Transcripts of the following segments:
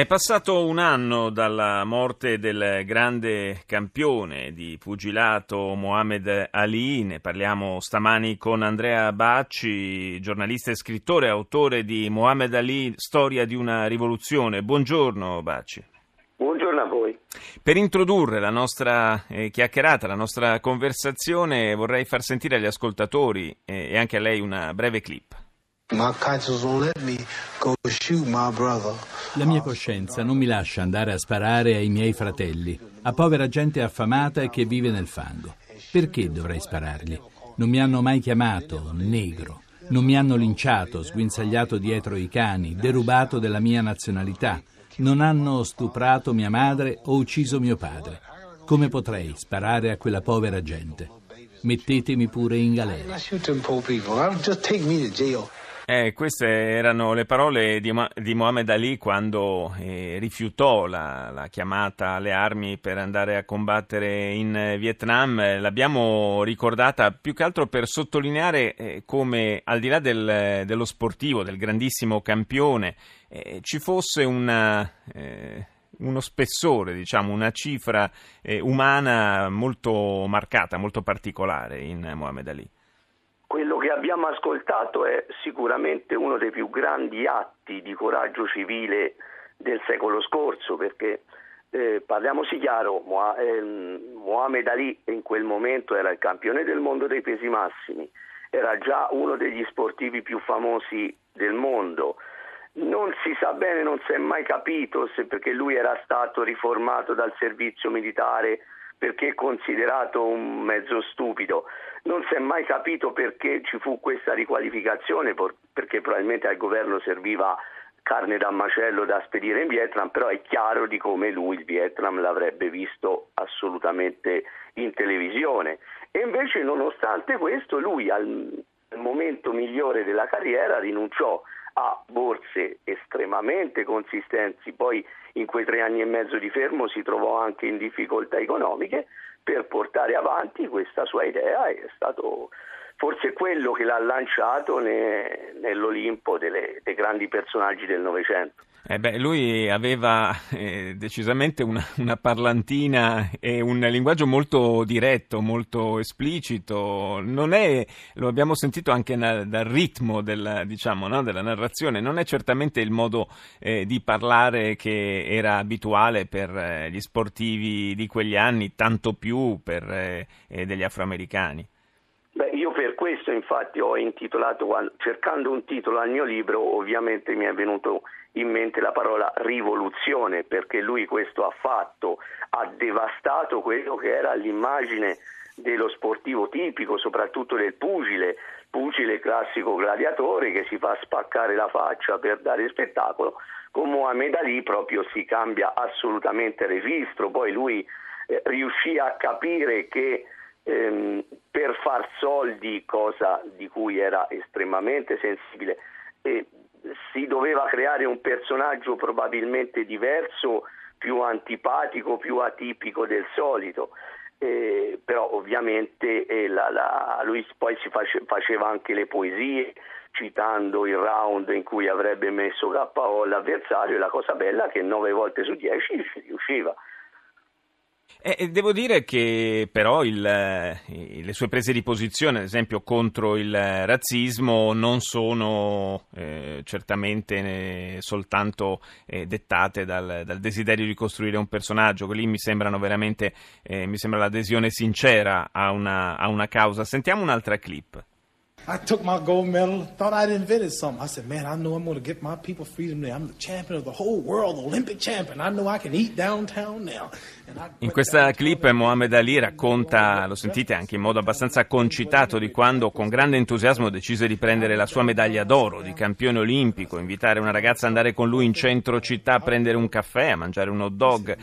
È passato un anno dalla morte del grande campione di pugilato Mohamed Ali, ne parliamo stamani con Andrea Bacci, giornalista e scrittore, autore di Mohamed Ali, Storia di una rivoluzione. Buongiorno Bacci. Buongiorno a voi. Per introdurre la nostra eh, chiacchierata, la nostra conversazione, vorrei far sentire agli ascoltatori eh, e anche a lei una breve clip. La mia coscienza non mi lascia andare a sparare ai miei fratelli, a povera gente affamata che vive nel fango. Perché dovrei sparargli? Non mi hanno mai chiamato negro, non mi hanno linciato, sguinzagliato dietro i cani, derubato della mia nazionalità, non hanno stuprato mia madre o ucciso mio padre. Come potrei sparare a quella povera gente? Mettetemi pure in galera. Eh, queste erano le parole di, di Mohamed Ali quando eh, rifiutò la, la, chiamata alle armi per andare a combattere in Vietnam. L'abbiamo ricordata più che altro per sottolineare eh, come al di là del, dello sportivo, del grandissimo campione, eh, ci fosse una eh, uno spessore, diciamo, una cifra eh, umana molto marcata, molto particolare in Mohamed Ali. Quello che abbiamo ascoltato è sicuramente uno dei più grandi atti di coraggio civile del secolo scorso, perché eh, parliamoci chiaro, Mohamed Ali in quel momento era il campione del mondo dei pesi massimi, era già uno degli sportivi più famosi del mondo. Non si sa bene, non si è mai capito se perché lui era stato riformato dal servizio militare perché è considerato un mezzo stupido. Non si è mai capito perché ci fu questa riqualificazione, perché probabilmente al governo serviva carne da macello da spedire in Vietnam, però è chiaro di come lui il Vietnam l'avrebbe visto assolutamente in televisione. E invece nonostante questo lui al momento migliore della carriera rinunciò borse estremamente consistenti, poi in quei tre anni e mezzo di fermo si trovò anche in difficoltà economiche per portare avanti questa sua idea è stato forse quello che l'ha lanciato ne, nell'Olimpo delle, dei grandi personaggi del Novecento. Eh beh, lui aveva eh, decisamente una, una, parlantina e un linguaggio molto diretto, molto esplicito. Non è, lo abbiamo sentito anche na, dal ritmo della, diciamo, no, della, narrazione, non è certamente il modo eh, di parlare che era abituale per eh, gli sportivi di quegli anni, tanto più per eh, eh, degli afroamericani. Beh, io per questo infatti ho intitolato, cercando un titolo al mio libro, ovviamente mi è venuto in mente la parola rivoluzione, perché lui questo ha fatto, ha devastato quello che era l'immagine dello sportivo tipico, soprattutto del pugile, pugile classico gladiatore che si fa spaccare la faccia per dare spettacolo, con Mohamed Ali proprio si cambia assolutamente registro, poi lui eh, riuscì a capire che ehm, per far soldi, cosa di cui era estremamente sensibile, eh, si doveva creare un personaggio probabilmente diverso, più antipatico, più atipico del solito. Eh, però ovviamente eh, la, la, lui poi si face, faceva anche le poesie citando il round in cui avrebbe messo KO l'avversario e la cosa bella è che 9 volte su 10 riusciva. Eh, devo dire che però il, eh, le sue prese di posizione, ad esempio contro il razzismo, non sono eh, certamente eh, soltanto eh, dettate dal, dal, desiderio di costruire un personaggio, lì mi sembrano veramente, eh, mi sembra l'adesione sincera a una, a una causa. Sentiamo un'altra clip. I took my gold medal, thought I'd invented something. I said, man, I know I'm going to get my people freedom I'm the champion of the whole world, Olympic champion. I know I can eat downtown now. In questa clip Mohamed Ali racconta, lo sentite anche in modo abbastanza concitato, di quando con grande entusiasmo decise di prendere la sua medaglia d'oro di campione olimpico, invitare una ragazza ad andare con lui in centro città a prendere un caffè, a mangiare un hot dog.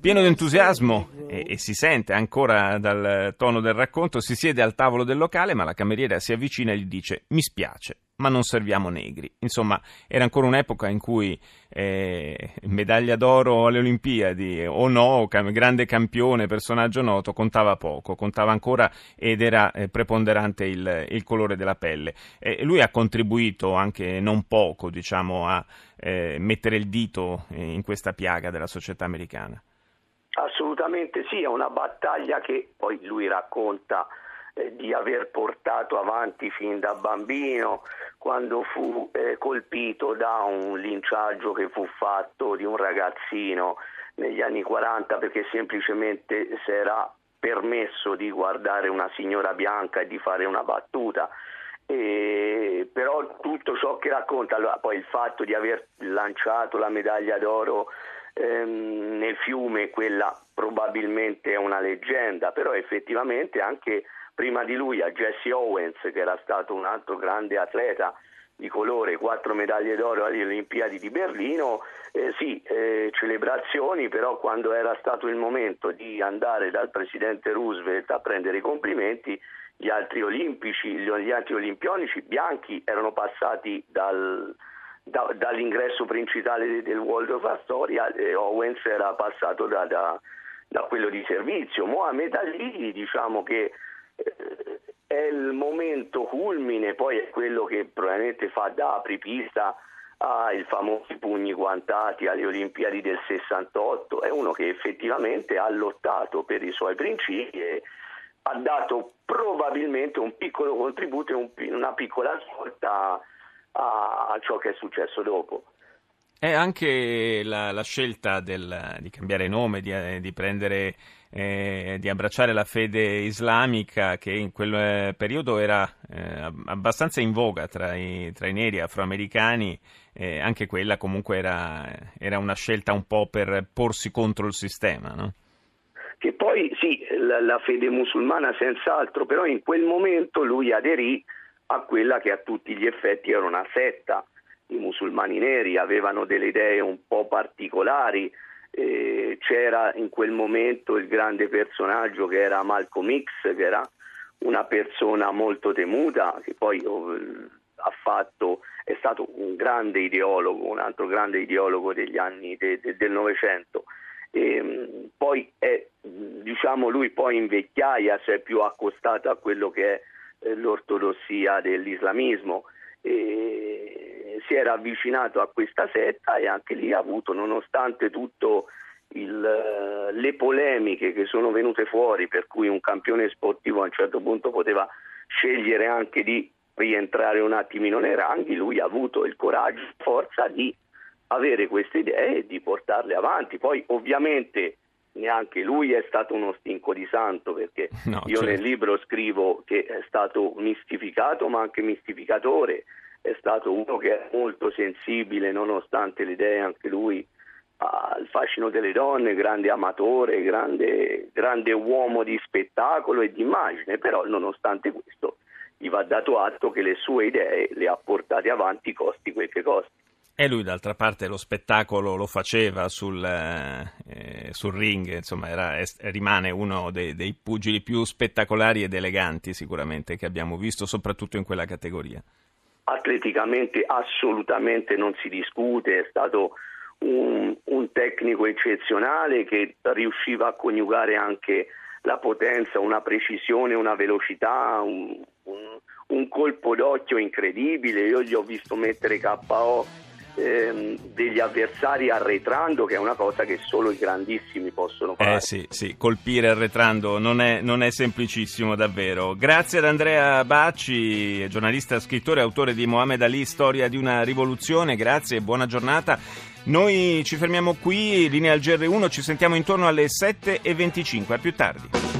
Pieno di entusiasmo e, e si sente ancora dal tono del racconto, si siede al tavolo del locale ma la cameriera si avvicina e gli dice mi spiace, ma non serviamo negri. Insomma, era ancora un'epoca in cui eh, medaglia d'oro alle Olimpiadi o no, cam- grande campione, personaggio noto, contava poco, contava ancora ed era eh, preponderante il, il, colore della pelle. Eh, lui ha contribuito anche non poco, diciamo, a eh, mettere il dito in questa piaga della società americana. Assolutamente sì, è una battaglia che poi lui racconta eh, di aver portato avanti fin da bambino, quando fu eh, colpito da un linciaggio che fu fatto di un ragazzino negli anni 40 perché semplicemente si era permesso di guardare una signora bianca e di fare una battuta. E, però tutto ciò che racconta, allora, poi il fatto di aver lanciato la medaglia d'oro ehm, nel fiume, quella probabilmente è una leggenda, però effettivamente anche prima di lui a Jesse Owens, che era stato un altro grande atleta di colore, quattro medaglie d'oro alle Olimpiadi di Berlino, eh, sì, eh, celebrazioni, però quando era stato il momento di andare dal presidente Roosevelt a prendere i complimenti, gli altri olimpici, gli altri olimpionici bianchi erano passati dal, da, dall'ingresso principale del World of Astoria e Owens era passato da, da, da quello di servizio. Mohamed Ali diciamo che eh, è il momento culmine, poi è quello che probabilmente fa da apripista ai famosi pugni guantati alle Olimpiadi del 68, è uno che effettivamente ha lottato per i suoi principi e ha dato probabilmente un piccolo contributo e un, una piccola svolta a, a ciò che è successo dopo. È anche la, la scelta del, di cambiare nome, di, eh, di prendere, eh, di abbracciare la fede islamica che in quel eh, periodo era eh, abbastanza in voga tra i, tra i neri afroamericani, eh, anche quella comunque era, era, una scelta un po' per porsi contro il sistema, no? Che poi sì, la, la fede musulmana senz'altro, però in quel momento lui aderì a quella che a tutti gli effetti era una setta i musulmani neri avevano delle idee un po' particolari, eh, c'era in quel momento il grande personaggio che era Malcolm X, che era una persona molto temuta, che poi oh, ha fatto, è stato un grande ideologo, un altro grande ideologo degli anni de, de, del Novecento. E, poi è, diciamo, lui poi in vecchiaia si è più accostato a quello che è l'ortodossia dell'islamismo. E, si era avvicinato a questa setta e anche lì ha avuto, nonostante tutto il, eh, le polemiche che sono venute fuori, per cui un campione sportivo a un certo punto poteva scegliere anche di rientrare un attimino nei ranghi, lui ha avuto il coraggio, la forza di avere queste idee e di portarle avanti. Poi ovviamente neanche lui è stato uno stinco di santo perché no, io certo. nel libro scrivo che è stato mistificato ma anche mistificatore è stato uno che è molto sensibile nonostante le idee anche lui al fascino delle donne, grande amatore, grande, grande uomo di spettacolo e di immagine, però nonostante questo gli va dato atto che le sue idee le ha portate avanti costi quel che costi. E lui d'altra parte lo spettacolo lo faceva sul, eh, sul ring, insomma era, è, rimane uno dei, dei pugili più spettacolari ed eleganti sicuramente che abbiamo visto, soprattutto in quella categoria atleticamente assolutamente non si discute, è stato un, un, tecnico eccezionale che riusciva a coniugare anche la potenza, una precisione, una velocità, un, un, un colpo d'occhio incredibile. Io gli ho visto mettere KO ehm, degli avversari arretrando, che è una cosa che solo i grandissimi possono fare. Eh sì, sì, colpire arretrando non è, non è semplicissimo davvero. Grazie ad Andrea Bacci, giornalista, scrittore, autore di Mohamed Ali, Storia di una rivoluzione. Grazie e buona giornata. Noi ci fermiamo qui, linea al GR1, ci sentiamo intorno alle 7.25, a più tardi.